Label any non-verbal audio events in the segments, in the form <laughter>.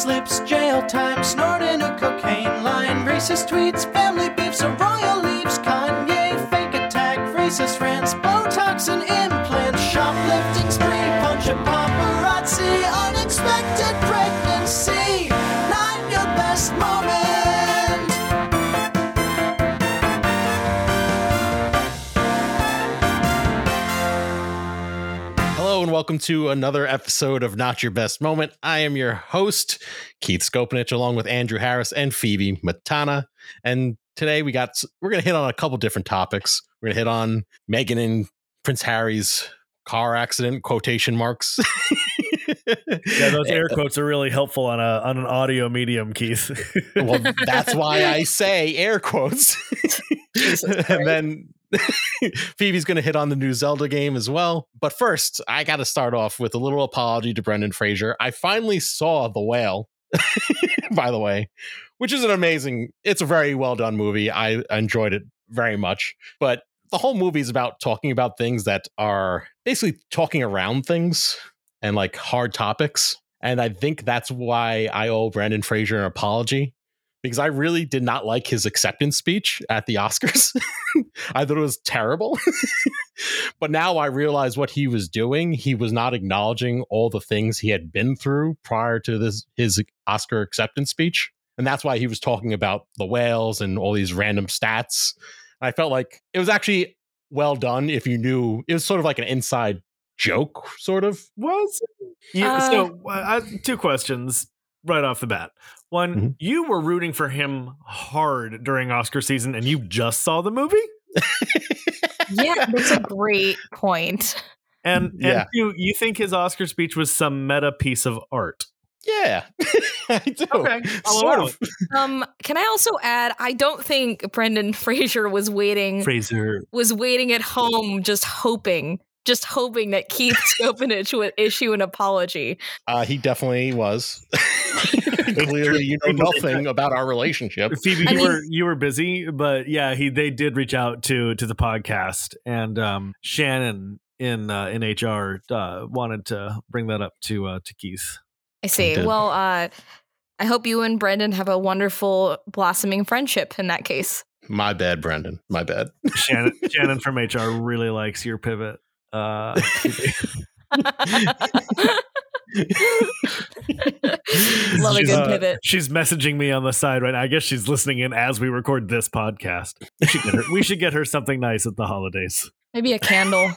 slips, jail time, snorting a cocaine line, racist tweets, family beefs, a royal welcome to another episode of Not Your Best Moment. I am your host, Keith Skopinich, along with Andrew Harris and Phoebe Matana. And today we got we're gonna hit on a couple different topics. We're gonna hit on Meghan and Prince Harry's car accident, quotation marks. <laughs> Yeah, those air quotes are really helpful on a on an audio medium, Keith. well, that's why I <laughs> say air quotes. <laughs> and then <laughs> Phoebe's going to hit on the new Zelda game as well. But first, I got to start off with a little apology to Brendan Fraser. I finally saw The Whale, <laughs> by the way, which is an amazing, it's a very well done movie. I enjoyed it very much. But the whole movie is about talking about things that are basically talking around things and like hard topics. And I think that's why I owe Brendan Fraser an apology because I really did not like his acceptance speech at the Oscars. <laughs> I thought it was terrible. <laughs> but now I realize what he was doing. He was not acknowledging all the things he had been through prior to this his Oscar acceptance speech. And that's why he was talking about the whales and all these random stats. I felt like it was actually well done if you knew it was sort of like an inside joke, sort of. Was you, Uh, so? Uh, two questions right off the bat. One, Mhm. you were rooting for him hard during Oscar season, and you just saw the movie. yeah, that's a great point. And Yeah. and two, you think his Oscar speech was some meta piece of art. Yeah, <laughs> I do. Okay, sort of. <laughs> Um, can I also add? I don't think Brendan Fraser was waiting Fraser. was waiting at home, just hoping, just hoping that Keith Skopinich would issue an apology. Uh, he definitely was. <laughs> Clearly, you know nothing about our relationship. Phoebe, I you mean- were you were busy, but yeah, he they did reach out to to the podcast, and um, Shannon in uh, in HR uh, wanted to bring that up to uh, to Keith. I see. Well, uh, I hope you and Brendan have a wonderful blossoming friendship in that case. My bad, Brendan. My bad. Shannon <laughs> Shannon from HR really likes your pivot. Uh, <laughs> <laughs> Love a she's, good uh, pivot. She's messaging me on the side right now. I guess she's listening in as we record this podcast. We should get her, we should get her something nice at the holidays. Maybe a candle.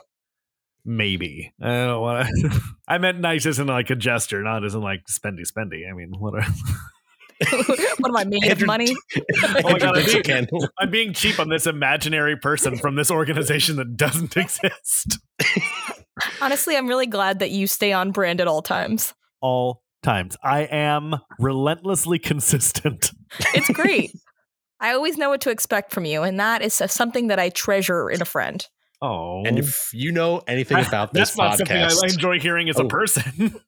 Maybe. I don't want to. <laughs> I meant nice isn't like a gesture, not isn't like spendy spendy. I mean, what? A, <laughs> what am I made of Andrew- money? <laughs> Oh my God, Andrew I Dick Candle. I'm being cheap on this imaginary person from this organization that doesn't <laughs> exist. Honestly, I'm really glad that you stay on brand at all times. All times. I am relentlessly consistent. It's great. I always know what to expect from you, and that is something that I treasure in a friend. Oh. And if you know anything about this That's not something I enjoy hearing as a Oh. person.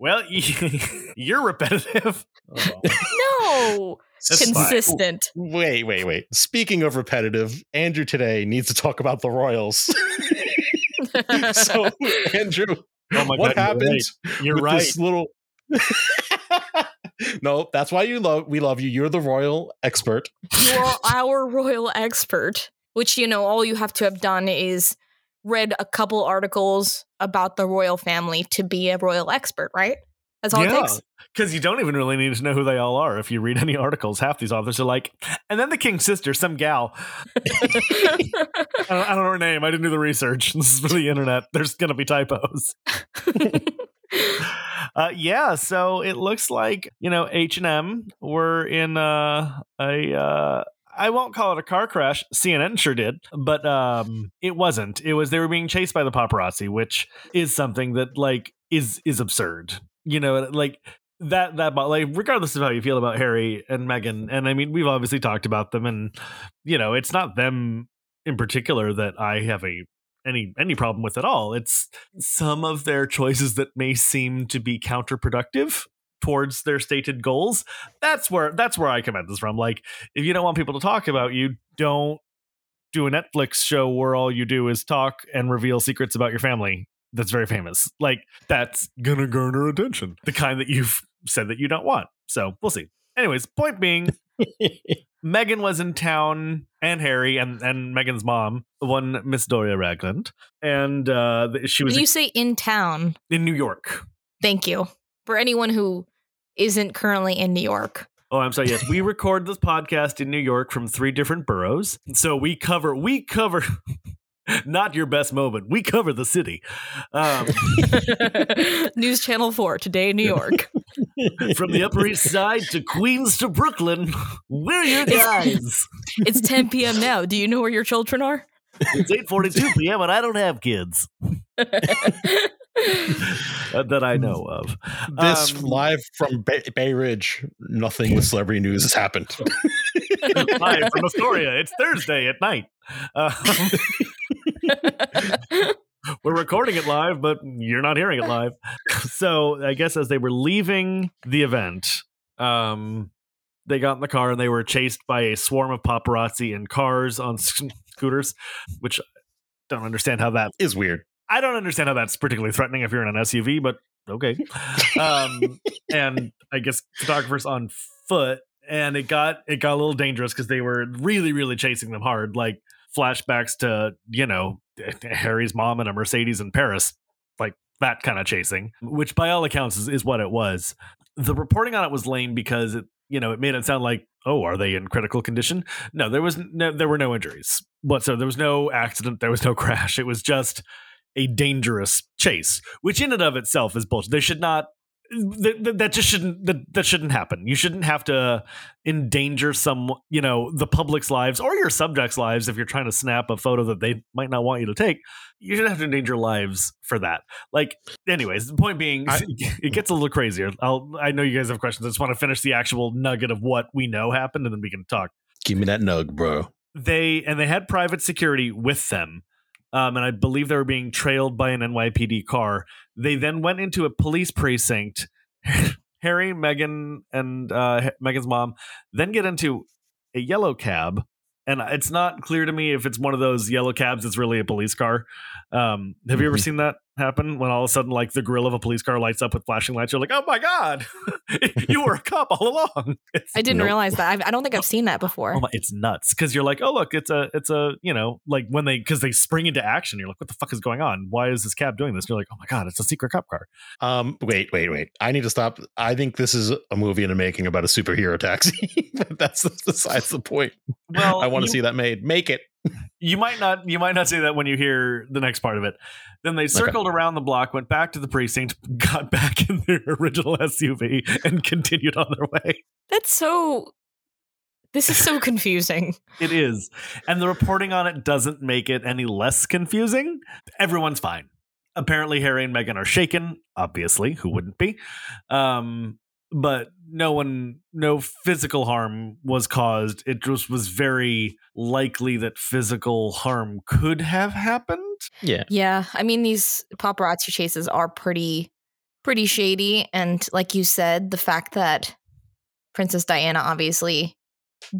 Well, <laughs> you're repetitive. no, <laughs> That's fine. consistent. wait, wait, wait. Speaking of repetitive, Andrew today needs to talk about the Royals. <laughs> so, Andrew, Oh my what God, happened You're with right. this little? no, that's why you love. We love you. You're the royal expert. you are our royal expert, which you know all you have to have done is read a couple articles about the royal family to be a royal expert, right? That's all it takes. Because you don't even really need to know who they all are. If you read any articles, half these authors are like, and then the king's sister, some gal. <laughs> I don't, I don't know her name. I didn't do the research. <laughs> This is for the internet. There's going to be typos. <laughs> Uh, yeah, so it looks like you know H and M were in uh, a. Uh, I won't call it a car crash. CNN sure did, but um, it wasn't. It was they were being chased by the paparazzi, which is something that like is is absurd. You know, like that that like regardless of how you feel about Harry and Meghan, and I mean we've obviously talked about them, and you know it's not them in particular that I have a any any problem with at all. It's some of their choices that may seem to be counterproductive towards their stated goals. That's where that's where I come at this from. Like, if you don't want people to talk about you, don't do a Netflix show where all you do is talk and reveal secrets about your family. that's very famous. Like that's gonna garner attention. The kind that you've said that you don't want. So we'll see. Anyways, point being, <laughs> Meghan was in town and Harry and and Meghan's mom, the one Miss Doria Ragland, and uh, she was When you say in town, in New York. thank you. For anyone who isn't currently in New York. Oh, I'm sorry. Yes, we <laughs> record this podcast in New York from three different boroughs, so we cover we cover. <laughs> Not your best moment. We cover the city. Um, <laughs> News Channel 4, today in New York. from the Upper East Side to Queens to Brooklyn, we're your guys. It's 10 p.m. now. Do you know where your children are? It's 8:42 p.m. and I don't have kids <laughs> that I know of. This Um, live from Bay, Bay Ridge, nothing with celebrity news has happened. <laughs> live from Astoria. It's Thursday at night. Um, <laughs> we're recording it live, but you're not hearing it live. So I guess as they were leaving the event, um, they got in the car and they were chased by a swarm of paparazzi in cars on scooters, which I don't understand how that. Is weird. I don't understand how that's particularly threatening if you're in an SUV, but okay. <laughs> Um, and I guess photographers on foot, and it got it got a little dangerous because they were really, really chasing them hard, like flashbacks to you know <laughs> Harry's mom and a Mercedes in Paris, like that kind of chasing, which by all accounts is, is what it was. The reporting on it was lame because it you know it made it sound like oh are they in critical condition? No, there was no there were no injuries. So there was no accident, there was no <laughs> crash. It was just a dangerous chase, which in and of itself is bullshit. They should not. That, that- just shouldn't that, that shouldn't happen. You shouldn't have to endanger some, you know, the public's lives or your subjects' lives if you're trying to snap a photo that they might not want you to take. You shouldn't have to endanger lives for that. Like, anyways, the point being, I- <laughs> it gets a little crazier. I'll, I know you guys have questions. I just want to finish the actual nugget of what we know happened, and then we can talk Give me that nug, bro. they and they had private security with them um, and i believe they were being trailed by an nypd car. They then went into a police precinct. <laughs> Harry Meghan and uh, Meghan's mom then get into a yellow cab and it's not clear to me if it's one of those yellow cabs that's really a police car. Um, have you ever Mhm. seen that happen when all of a sudden like the grill of a police car lights up with flashing lights you're like oh my god <laughs> you were a cop all along <laughs> It's- I didn't Nope. realize that. I, I don't think I've seen that before. Oh my, it's nuts because you're like, oh look, it's a, it's a, you know, like when they because they spring into action, you're like, what the fuck is going on? Why is this cab doing this? And you're like, oh my god, it's a secret cop car. Um, wait, wait, wait. I need to stop. I think this is a movie in the making about a superhero taxi. but <laughs> that's besides the point. Well, I want to see that made. Make it. You might not, you might not say that when you hear the next part of it. Then they circled around the block, went back to the precinct, <laughs> got back in their <laughs> original SUV, and continued on their way. That's so. This is so confusing. <laughs> It is, and the reporting on it doesn't make it any less confusing. Everyone's fine. Apparently, Harry and Meghan are shaken. Obviously, who wouldn't be? Um, but no one, no physical harm was caused. It just was very likely that physical harm could have happened. Yeah. Yeah, I mean these paparazzi chases are pretty pretty shady and like you said the fact that Princess Diana obviously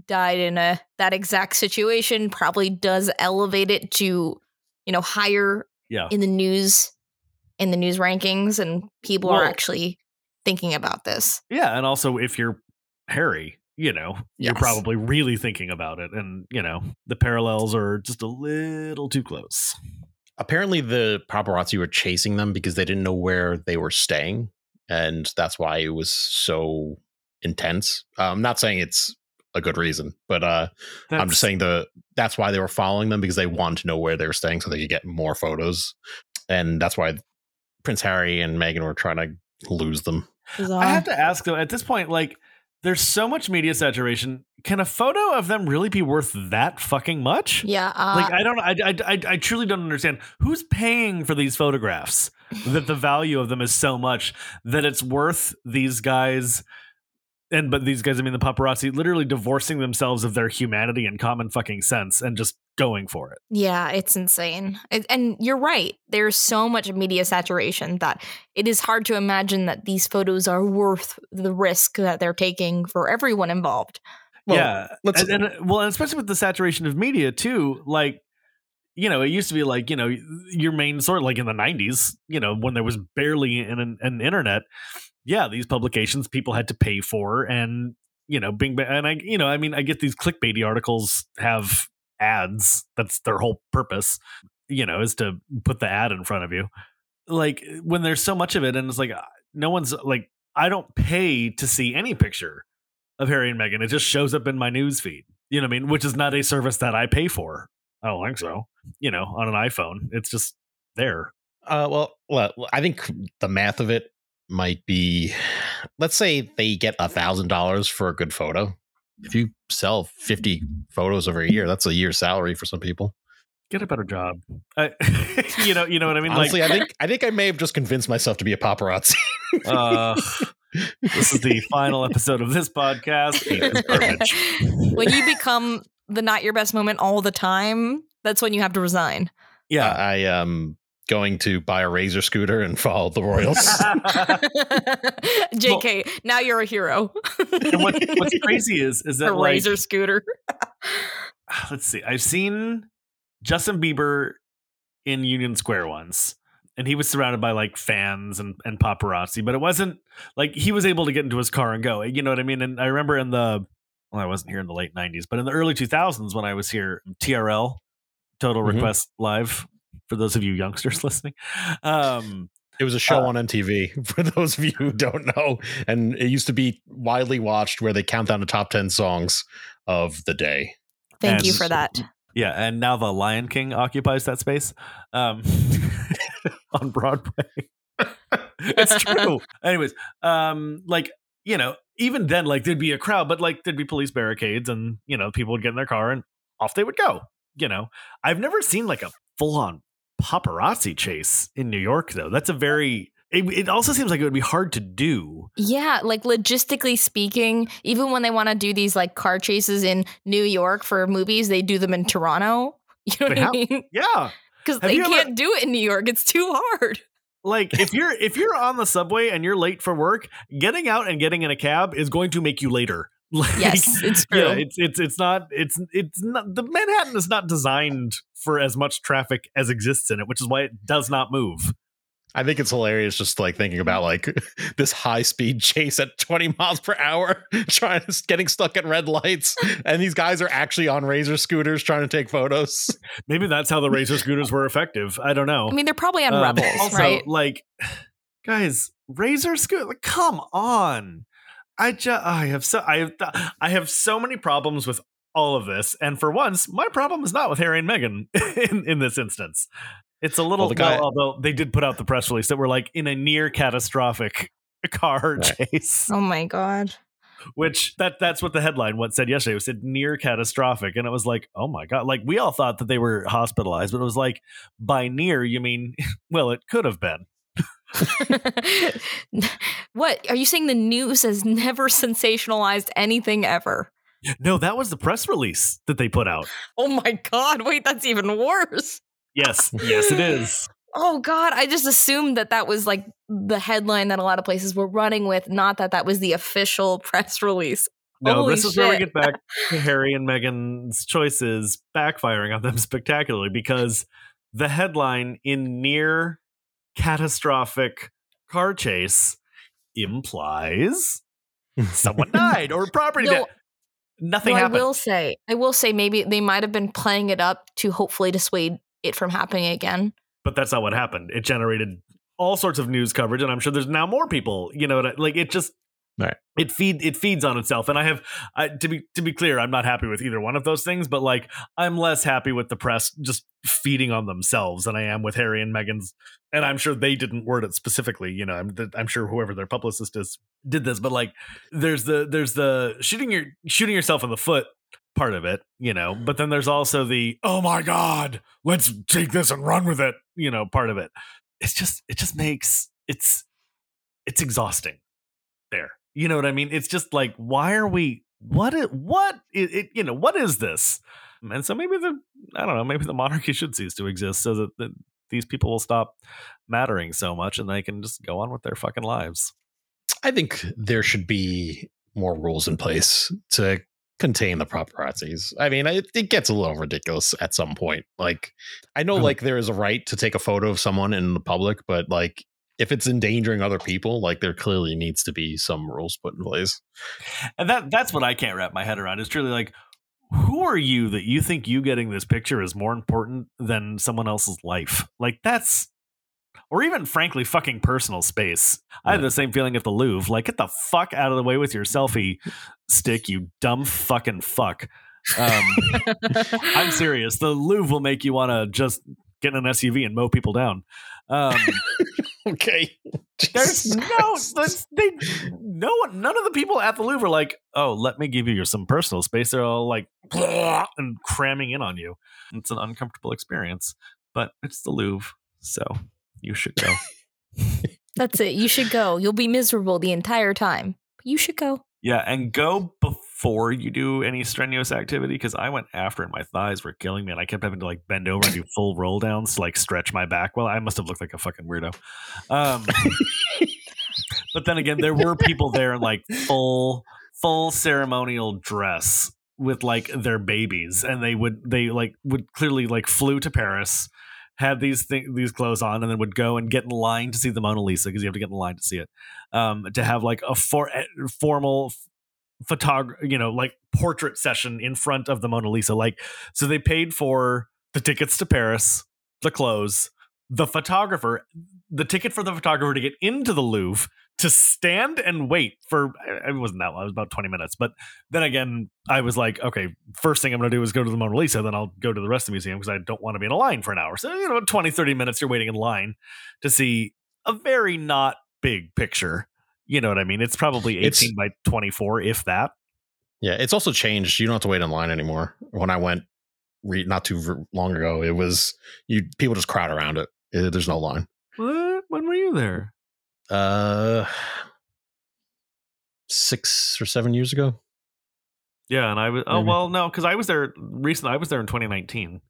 died in a that exact situation probably does elevate it to you know higher Yeah. in the news in the news rankings and people are actually thinking about this. Yeah, and also if you're Harry, you know, you're Yes. probably really thinking about it, and you know the parallels are just a little too close. Apparently, the paparazzi were chasing them because they didn't know where they were staying, and that's why it was so intense. Uh, I'm not saying it's a good reason, but uh, I'm just saying the that's why they were following them because they wanted to know where they were staying so they could get more photos, and that's why Prince Harry and Meghan were trying to lose them. I have to ask though, at this point, like, there's so much media saturation. Can a photo of them really be worth that fucking much? yeah, uh, Like, I don't, I, I, I, I truly don't understand who's paying for these photographs. that the value of them is so much that it's worth these guys. And but these guys, I mean the paparazzi, literally divorcing themselves of their humanity and common fucking sense and just going for it. Yeah, it's insane. And, and you're right. There's so much media saturation that it is hard to imagine that these photos are worth the risk that they're taking for everyone involved. Well, yeah, let's- and, and uh, well, and especially with the saturation of media too. Like, you know, it used to be like, you know, your main sort like in the 90s, you know, when there was barely an, an internet. Yeah, these publications people had to pay for and, you know, Bing and I, you know, I mean, I get these clickbaity articles have ads. That's their whole purpose, you know, is to put the ad in front of you. Like when there's so much of it and it's like, no one's like, I don't pay to see any picture of Harry and Meghan. It just shows up in my news feed. You know what I mean? Which is not a service that I pay for. I don't think so. You know, on an iPhone, it's just there. Uh, well, well, I think the math of it might be, let's say they get a thousand dollars for a good photo. If you sell fifty photos over a year, that's a year's salary for some people. Get a better job. I, <laughs> you know, you know what I mean. Honestly, like, I think <laughs> I think I may have just convinced myself to be a paparazzi. uh, this is the <laughs> final episode of this podcast. when you become the not your best moment all the time, that's when you have to resign. Yeah, I um, going to buy a razor scooter and follow the Royals. <laughs> <laughs> JK, well, now you're a hero. and what, what's crazy is is <laughs> that a like, razor scooter. <sighs> let's see. I've seen Justin Bieber in Union Square once. And he was surrounded by like fans and, and paparazzi, but it wasn't like he was able to get into his car and go. You know what I mean? And I remember in the well, I wasn't here in the late '90s, but in the early 2000s when I was here, TRL, Total mm-hmm. Request Live, for those of you youngsters <laughs> listening. Um, it was a show uh, on MTV <laughs> for those of you who don't know, and it used to be widely watched where they count down the top ten songs of the day. Thank and, you for that. Yeah, and now the Lion King occupies that space um, <laughs> on Broadway. it's true. Anyways, um, like you know, even then, like there'd be a crowd, but like there'd be police barricades, and you know, people would get in their car and off they would go. You know, I've never seen like a full on paparazzi chase in New York, though. That's a very it, it, also seems like it would be hard to do. Yeah, like logistically speaking, even when they want to do these like car chases in New York for movies, they do them in Toronto. <laughs> You know what I mean? Yeah, because they can't ever, do it in New York. It's too hard. Like if you're if you're on the subway and you're late for work, getting out and getting in a cab is going to make you later. Like, yes, it's true. Yeah, it's it's it's not it's it's not the Manhattan is not designed for as much traffic as exists in it, which is why it does not move. I think it's hilarious just like thinking about like <laughs> this high speed chase at 20 miles per hour, <laughs> trying to getting stuck at red lights, and these guys are actually on razor scooters trying to take photos. <laughs> Maybe that's how the razor scooters were effective. I don't know. I mean, they're probably on um, Revels, also, right? Like, <sighs> guys, razor scooter. Like, come on. I just I have so I have I have so many problems with all of this, and for once, my problem is not with Harry and Meghan <laughs> in, in this instance. It's a little, well, the guy, well, although they did put out the press release that we're like in a near catastrophic <laughs> car right. chase. Oh my god! Which that that's what the headline what said yesterday. It said near catastrophic, and it was like, oh my god! Like we all thought that they were hospitalized, but it was like by near you mean <laughs> well, it could have been. <laughs> what are you saying? The news has never <laughs> sensationalized anything ever. No, that was the press release that they put out. Oh my god! Wait, that's even worse. Yes, yes, it is. <laughs> Oh God, I just assumed that that was like the headline that a lot of places were running with, not that that was the official press release. No, Holy this is shit. where we get back to Harry and Meghan's choices backfiring on them spectacularly because the headline in near catastrophic car chase implies someone died or <laughs> property no, Nothing no, happened. I will say, I will say, maybe they might have been playing it up to hopefully dissuade it from happening again. But that's not what happened. It generated all sorts of news coverage, and I'm sure there's now more people. You know, like it just Right. It feed it feeds on itself, and I have I, to be to be clear, I'm not happy with either one of those things. But like, I'm less happy with the press just feeding on themselves than I am with Harry and Meghan's. And I'm sure they didn't word it specifically. You know, I'm I'm sure whoever their publicist is did this, but like, there's the there's the shooting your shooting yourself in the foot part of it, you know. But then there's also the oh my god, let's take this and run with it, you know, part of it. It's just it just makes it's it's exhausting there you know what I mean? It's just like, why are we? What? It, what? It, it, you know, what is this? And so maybe the I don't know. Maybe the monarchy <laughs> should cease to exist so that, these people will stop mattering so much and they can just go on with their fucking lives. I think there should be more rules in place to contain the paparazzis. I mean, it, it gets a little ridiculous at some point. Like, I know, Mhm. like, there is a right to take a photo of someone in the public, but like, if it's endangering other people, like, there clearly needs to be some rules put in place. And that that's what I can't wrap my head around. It's truly like, who are you that you think you getting this picture is more important than someone else's life? Like that's or even frankly fucking personal space. I had Yeah. the same feeling at the Louvre. Like, get the fuck out of the way with your selfie stick, you dumb fucking fuck. Um, I'm <laughs> serious. The Louvre will make you want to just get in an SUV and mow people down. Um, <laughs> Okay. <laughs> there's Jesus no, there's, they, no one, none of the people at the Louvre are like, oh, let me give you some personal space. They're all like, and cramming in on you. It's an uncomfortable experience, but it's the Louvre, so you should go. <laughs> That's it. You should go. You'll be miserable the entire time. But you should go. yeah, and go before you do any strenuous activity because I went after and my thighs were killing me, and I kept having to like bend over and do <laughs> full roll downs to like stretch my back. Well, I must have looked like a fucking weirdo. Um, but then again, there were people there in like full full ceremonial dress with like their babies, and they would they like would clearly like flew to Paris, had these th- these clothes on, and then would go and get in line to see the Mona Lisa because you have to get in line to see it. Um, to have like a for- eh, formal photog you know like portrait session in front of the Mona Lisa like so they paid for the tickets to Paris the clothes the photographer the ticket for the photographer to get into the Louvre to stand and wait for it wasn't that long it was about 20 minutes but then again I was like okay first thing I'm going to do is go to the Mona Lisa then I'll go to the rest of the museum because I don't want to be in a line for an hour. So you know 20 30 minutes you're waiting in line to see a very not big picture you know what I mean it's probably 18 It's- by 24 if that Yeah, it's also changed. You don't have to wait in line anymore. When I went re- not too long ago, it was you people just crowd around it. Uh, There's no line. what when were you there Uh, six or seven years ago. Yeah, and I was. Oh well, no, because I was there recently. I was there in 2019.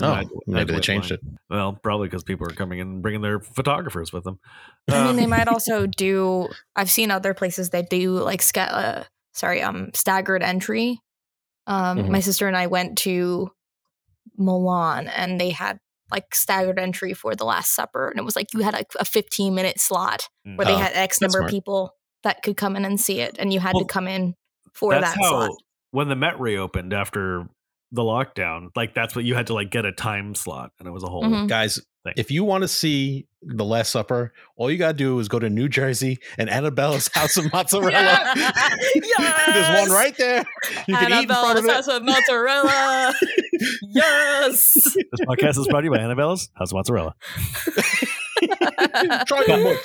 And Oh, I- I maybe they changed blind. it. Well, probably because people are coming in and bringing their photographers with them. I mean, they Um, might <laughs> also do. I've seen other places that do like sca- uh, sorry, um, staggered entry. Um, Mhm. my sister and I went to Milan, and they had like staggered entry for the Last Supper, and it was like you had like a 15 minute slot where they Oh, had X that's number of people that could come in and see it, and you had Well, to come in for that's that how slot. when the Met reopened after the lockdown, like that's what you had to like get a time slot, and it was a whole. Mhm. Guys, Thing. if you want to see the Last Supper, all you gotta do is go to New Jersey and Annabella's House of <laughs> Mozzarella. <laughs> There's one right there. You can eat in front of it. House of mozzarella. yes. <laughs> This podcast is brought to you by Annabella's House of Mozzarella. Try your.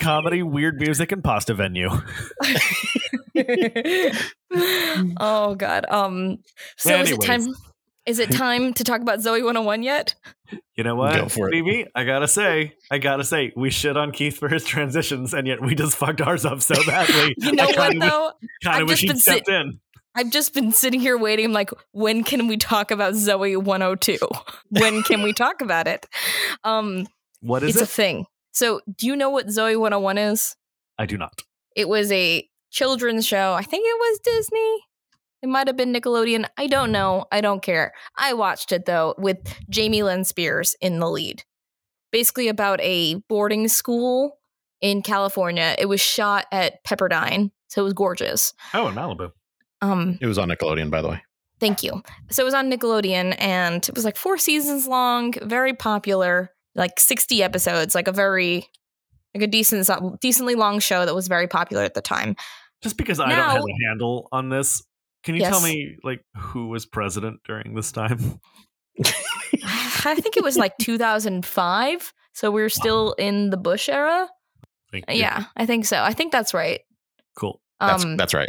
Comedy, weird music, and pasta venue. <laughs> <laughs> oh god. Um so is it time is it <laughs> time to talk about Zoey 101 yet? You know what, Go for it. Phoebe? I gotta say, I gotta say, we shit on Keith for his transitions, and yet we just fucked ours up so badly. You know I what kinda wish- though? Kind of wish he'd been stepped in. I've just been sitting here waiting I'm like when can we talk about Zoey 102? When can we talk about it? Um What is it's a thing. So, do you know what Zoey 101 is? I do not. It was a children's show. I think it was Disney. It might have been Nickelodeon. I don't know. I don't care. I watched it though with Jamie Lynn Spears in the lead. Basically about a boarding school in California. It was shot at Pepperdine, so it was gorgeous. Oh, in Malibu. Um, It was on Nickelodeon, by the way. Thank you. So it was on Nickelodeon and it was like four seasons long, very popular, like 60 episodes, like a very like a decent decently long show that was very popular at the time. Just because I Now- don't have a handle on this, can you tell me like who was president during this time? I think it was like <laughs> 2005, so we are still in the Bush era. Thank you. Yeah, I think so. I think that's right. Cool. That's Um that's right.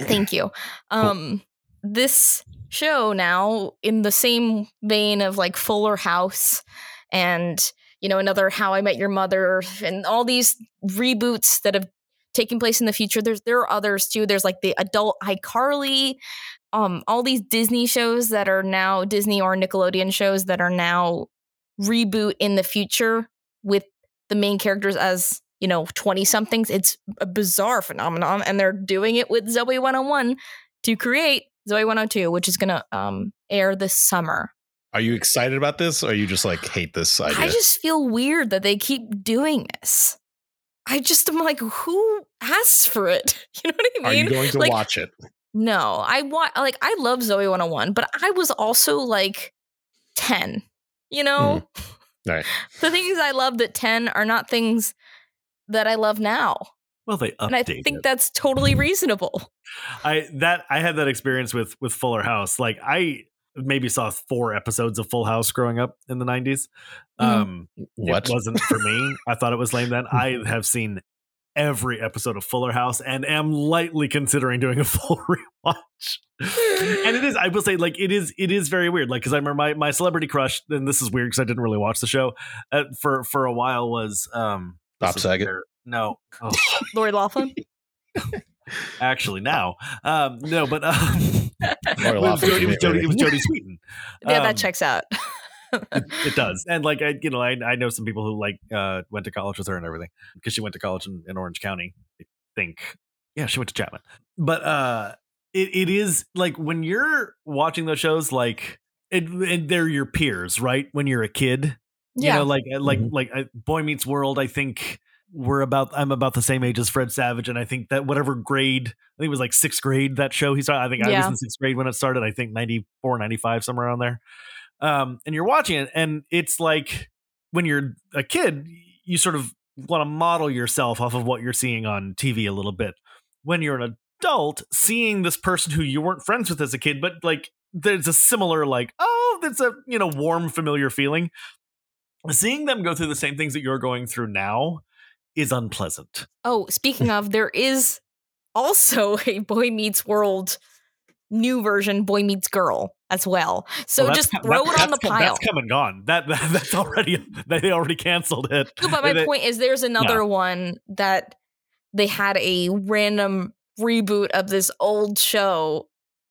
Thank you. <clears throat> Um, this show now, in the same vein of like Fuller House and you know another How I Met Your Mother and all these reboots that have taken place in the future. There's there are others too. There's like the adult iCarly, um, all these Disney shows that are now Disney or Nickelodeon shows that are now reboot in the future with the main characters as you know 20 somethings it's a bizarre phenomenon and they're doing it with Zoey 101 to create Zoey 102, which is going to um, air this summer. Are you excited about this or you just like hate this idea? I just feel weird that they keep doing this. I just am like, who asked for it? <laughs> You know what I mean? Are mean? you going to Like, watch it? No, I want like I love Zoey 101, but I was also like 10. You know? Mm. <laughs> Right. The things I loved at 10 are not things that I love now. Well, they And I updated. think that's totally reasonable. I that I had that experience with with Fuller House. Like I maybe saw four episodes of Full House growing up in the 90s. Mhm. Um What? It wasn't for me. <laughs> I thought it was lame then. I have seen every episode of Fuller House and am lightly considering doing a <laughs> full rewatch. and it is, I will say, like it is, it is very weird. Like, because I remember my my celebrity crush, and this is weird because I didn't really watch the show uh, for for a while. Was um Bob Saget? where- No, oh, Lori Laughlin? <laughs> actually now, um, no, but um, <laughs> Lori it was Loughlin, Jodie- it was you it was Jodie Sweetin. Yeah, that Um, checks out. <laughs> it, it does and like i you know I, I know some people who like uh went to college with her and everything because she went to college in, in orange county i think yeah she went to chapman but uh it, it is like when you're watching those shows like it, and they're your peers right when you're a kid you yeah. know like uh, like Mhm. like uh, boy meets world i think we're about i'm about the same age as fred savage and i think that whatever grade i think it was like sixth grade that show he started i think i was in sixth grade when it started i think 94 95 somewhere around there. Um and you're watching it and it's like when you're a kid you sort of want to model yourself off of what you're seeing on tv a little bit. When you're an adult seeing this person who you weren't friends with as a kid but like there's a similar like oh that's a you know warm familiar feeling. Seeing them go through the same things that you're going through now is unpleasant. oh, speaking of, there is also <laughs> a Boy Meets World new version, Boy Meets Girl, as well. So Well, just throw that- it on the come- pile. That's come and gone. That, <laughs> that that's already they already canceled it. No, but my They- point is there's another one that they had a random reboot of this old show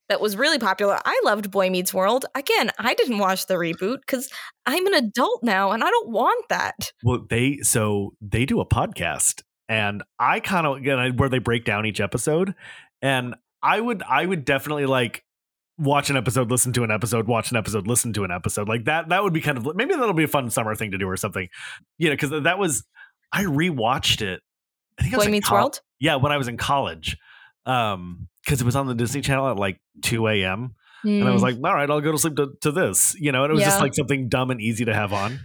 that was really popular. I loved Boy Meets World. Again, I didn't watch the reboot because I'm an adult now and I don't want that. Well, they so they do a podcast, and I kind of again where they break down each episode, and I would I would definitely like watch an episode, listen to an episode, watch an episode, listen to an episode like that. That would be kind of maybe that'll be a fun summer thing to do or something, you know, because that was I rewatched it. I think I was Boy in Meets col- World? Yeah, when I was in college, um, because it was on the Disney Channel at like two a.m. and I was Mm, like, all right, I'll go to sleep to, to this, you know, and it was just like something dumb and easy to have on.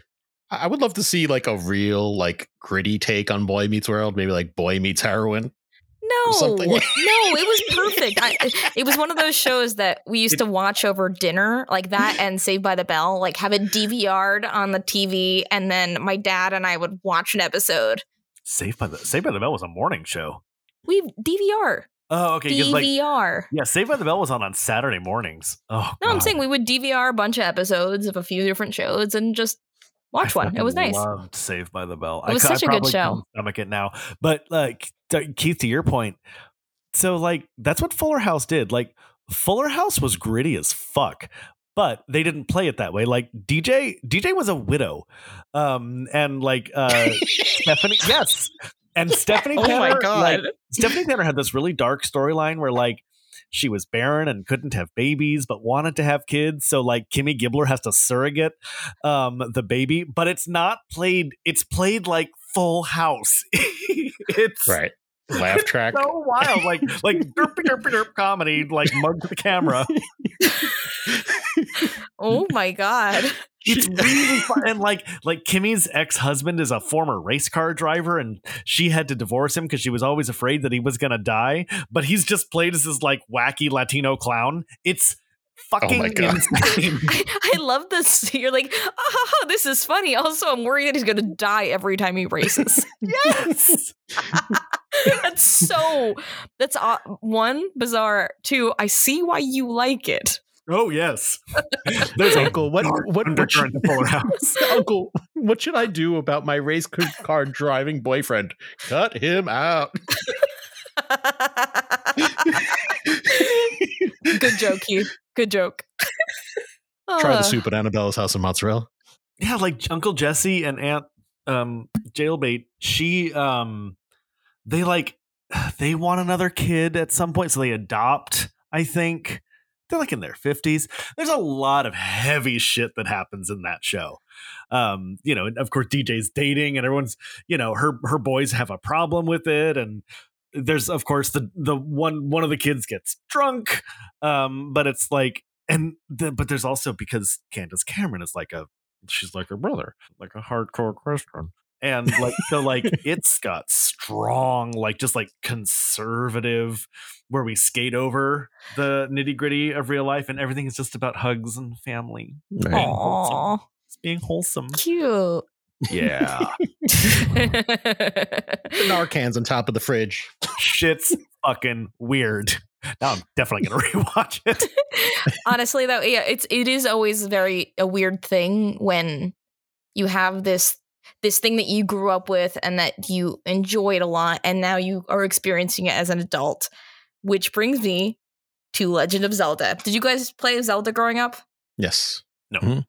I I would love to see like a real like gritty take on Boy Meets World, maybe like Boy Meets Heroin. no, no, <laughs> it was perfect. I, <laughs> it was one of those shows that we used to watch over dinner, like that and Saved by the Bell, like have it DVR'd on the TV, and then my dad and I would watch an episode. Saved by the Saved by the Bell was a morning show. We DVR, Oh, okay. 'cause, like, DVR. yeah, Saved by the Bell was on on Saturday mornings. Oh, No, I'm saying we would DVR a bunch of episodes of a few different shows and just watch I one. It was nice. Loved Saved by the Bell. It was I, such I a good show. Stomach it now, but like Keith, to your point, so like that's what Fuller House did. Like Fuller House was gritty as fuck. But they didn't play it that way. Like DJ, DJ was a widow, um, and like uh, <laughs> Stephanie, yes, and Stephanie. Oh my Tanner, God. like, <laughs> Stephanie Tanner had this really dark storyline where like she was barren and couldn't have babies but wanted to have kids so like Kimmy Gibbler has to surrogate um the baby but it's not played it's played like full house <laughs> it's Right. Laugh track. so wild like like <laughs> derp derp derp comedy like mug to the camera Oh my god. <laughs> it's really <laughs> fun and like like kimmy's ex-husband is a former race car driver and she had to divorce him because she was always afraid that he was gonna die but he's just played as this like wacky latino clown it's fucking my God. insane <laughs> I, I love this. You're like, oh, this is funny. Also, I'm worried that he's going to die every time he races. yes that's so. That's uh, one bizarre. Two, I see why you like it. Oh yes <laughs> there's Uncle, what what what should, undercurrent to fuller <laughs> house Uncle, what should I do about my race car driving boyfriend? Cut him out. <laughs> Good joke, Hugh. Good joke. Try the Uh, soup at Annabella's house in mozzarella. yeah like uncle jesse and aunt um jailbait she um they like <sighs> they want another kid at some point so they adopt I think. They're like in their 50s. There's a lot of heavy shit that happens in that show. Um, you know, and of course DJ's dating and everyone's, you know, her her boys have a problem with it and there's of course the the one one of the kids gets drunk um but it's like and the, but there's also because Candace Cameron is like a she's like her brother like a hardcore Christian and like so like it's got strong like just like conservative where we skate over the nitty gritty of real life and everything is just about hugs and family Right. Aww, it's being wholesome cute. yeah <laughs> The Narcan's on top of the fridge. shit's fucking weird now i'm definitely gonna <laughs> rewatch it <laughs> Honestly, though, yeah, it's it is always very a weird thing when you have this this thing that you grew up with and that you enjoyed a lot, and now you are experiencing it as an adult. Which brings me to Legend of Zelda. Did you guys play Zelda growing up? Yes. No.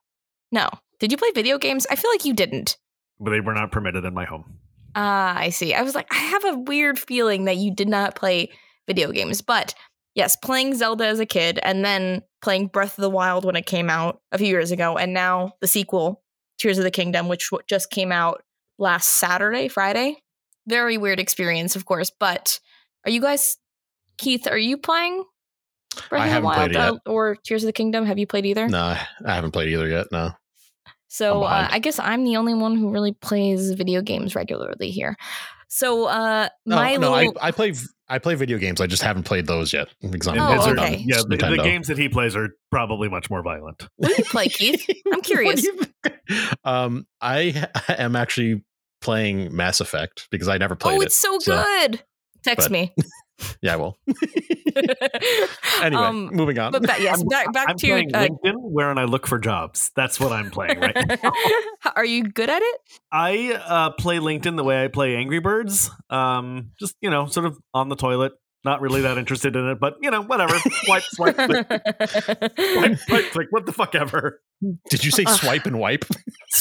No. Did you play video games? I feel like you didn't. but they were not permitted in my home Ah, I see. I was like, I have a weird feeling that you did not play video games, but yes, playing Zelda as a kid and then playing Breath of the Wild when it came out a few years ago, and now the sequel, Tears of the Kingdom, which w- just came out last Saturday, Friday. Very weird experience, of course. But are you guys, Keith? Are you playing Breath I of the haven't Wild played it yet. or Tears of the Kingdom? Have you played either? No, I haven't played either yet. No. So I'm uh. I guess I'm the only one who really plays video games regularly here. So uh, No, my no, little I, I play I play video games. I just haven't played those yet. Because Oh, his are- on okay. yeah the, the games that he plays are probably much more violent what do you play, Keith? <laughs> I'm curious. um, I <laughs> am actually playing Mass Effect because I never played oh, it. it's so so- good. Text but- me. <laughs> Yeah, well. <laughs> Anyway, Um, moving on. but ba- yes, I'm- back back I'm to playing uh, LinkedIn wherein I look for jobs. That's what I'm playing right <laughs> now. Are you good at it? I uh, play LinkedIn the way I play Angry Birds. Um, just you know, sort of on the toilet. Not really that interested in it, but you know, whatever. Swipe, swipe, click, swipe, <laughs> swipe, click. What the fuck ever. Did you say swipe and wipe?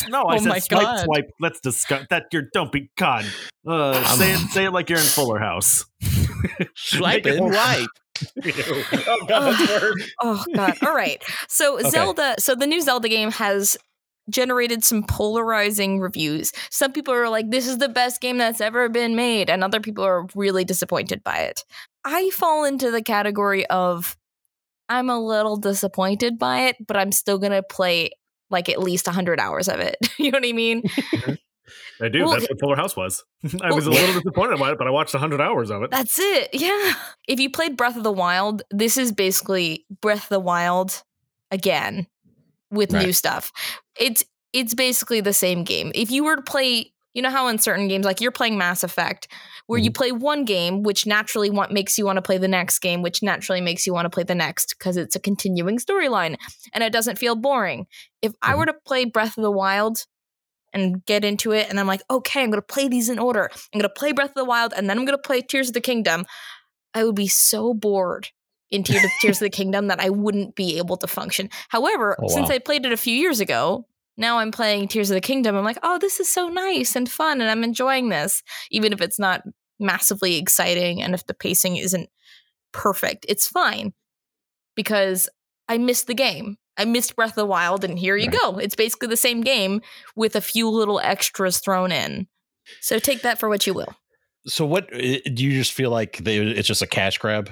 No, I Oh said swipe, God. swipe. Let's discuss that. You're don't be God. Uh, Um, say it. Say it like you're in Fuller House. Swipe <laughs> and wipe. <laughs> oh God, that's worse. Oh god. All right. So Okay. Zelda so the new Zelda game has generated some polarizing reviews. Some people are like this is the best game that's ever been made and other people are really disappointed by it. I fall into the category of I'm a little disappointed by it, but I'm still going to play like at least 100 hours of it. <laughs> you know what I mean? I do. Well, That's what Fuller House was. <laughs> I well, was a little disappointed by it, but I watched 100 hours of it. That's it. Yeah. If you played Breath of the Wild, this is basically Breath of the Wild again with new stuff. It's it's basically the same game. If you were to play, you know how in certain games like you're playing Mass Effect where you mm-hmm. play one game which naturally want makes you want to play the next game which naturally makes you want to play the next because it's a continuing storyline and it doesn't feel boring. If I mm-hmm. were to play Breath of the Wild and get into it and I'm like, "Okay, I'm going to play these in order. I'm going to play Breath of the Wild and then I'm going to play Tears of the Kingdom." I would be so bored in Tears of, the <laughs> Kingdom that I wouldn't be able to function. However, Oh, since. I played it a few years ago, now I'm playing Tears of the Kingdom. I'm like, oh, this is so nice and fun, and I'm enjoying this, even if it's not massively exciting and if the pacing isn't perfect. It's fine because I missed the game. I missed Breath of the Wild, and here you Right. go. It's basically the same game with a few little extras thrown in. So take that for what you will. So what uh, do you just feel like they, it's just a cash grab?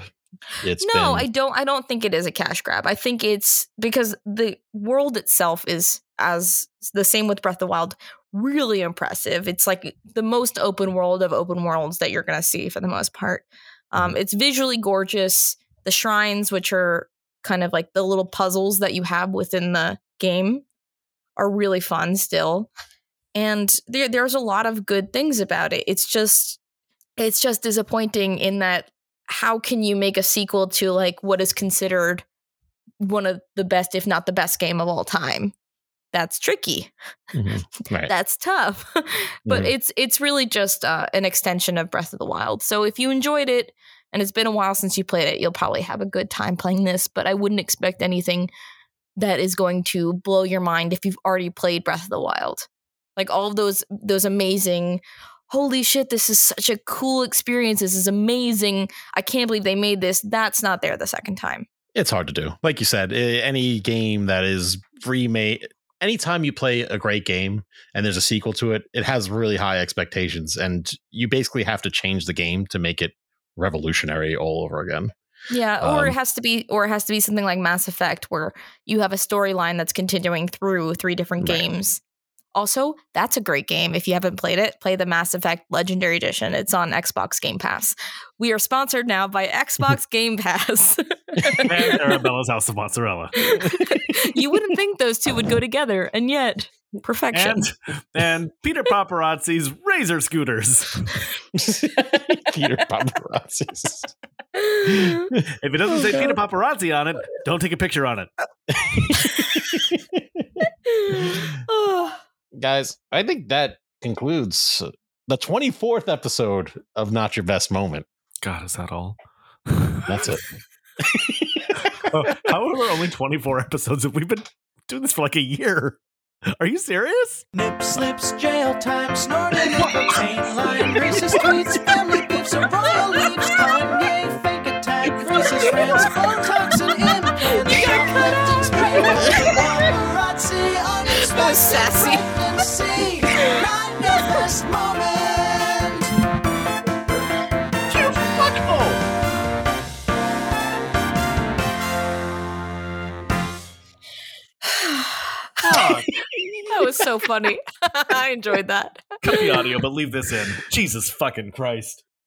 It's no, been, I don't. I don't think it is a cash grab. I think it's because the world itself is as the same with Breath of the Wild. Really impressive. It's like the most open world of open worlds that you're going to see for the most part. Um, it's visually gorgeous. The shrines, which are kind of like the little puzzles that you have within the game, are really fun still. And there, there's a lot of good things about it. It's just, it's just disappointing in that how can you make a sequel to like what is considered one of the best, if not the best game of all time? That's tricky. Mhm. <laughs> right. That's tough. <laughs> but Mhm. it's it's really just uh, an extension of Breath of the Wild. So if you enjoyed it and it's been a while since you played it, you'll probably have a good time playing this. But I wouldn't expect anything that is going to blow your mind if you've already played Breath of the Wild. Like all of those those amazing holy shit, this is such a cool experience. This is amazing. I can't believe they made this. That's not there the second time. It's hard to do. Like you said, any game that is remade, anytime you play a great game and there's a sequel to it, it has really high expectations. And you basically have to change the game to make it revolutionary all over again. Yeah, or Um, it has to be or it has to be something like Mass Effect where you have a storyline that's continuing through three different Right. games. Also, that's a great game. If you haven't played it, play the Mass Effect Legendary Edition. It's on Xbox Game Pass. We are sponsored now by Xbox <laughs> Game Pass. And <laughs> Arabella's House of Mozzarella. you wouldn't think those two would go together, and yet perfection. And and Peter Paparazzi's razor scooters. <laughs> Peter Paparazzis. If it doesn't say Peter Paparazzi on it, don't take a picture on it. Oh, Guys, I think that concludes the 24th episode of Not Your Best Moment. God, is that all? That's it. <laughs> <laughs> However, only 24 episodes. Have we been doing this for like a year? Are you serious? Nip slips, jail time, snorting a cocaine <laughs> line, racist tweets, family beefs, a royal leaves, Kanye, fake attack, racist rants, Botox and implants, shoplifting spree, paparazzi, unexpected sassy. pregnancy, not your best moment. Oh, that was so funny. <laughs> I enjoyed that. cut the audio, but leave this in. Jesus fucking Christ.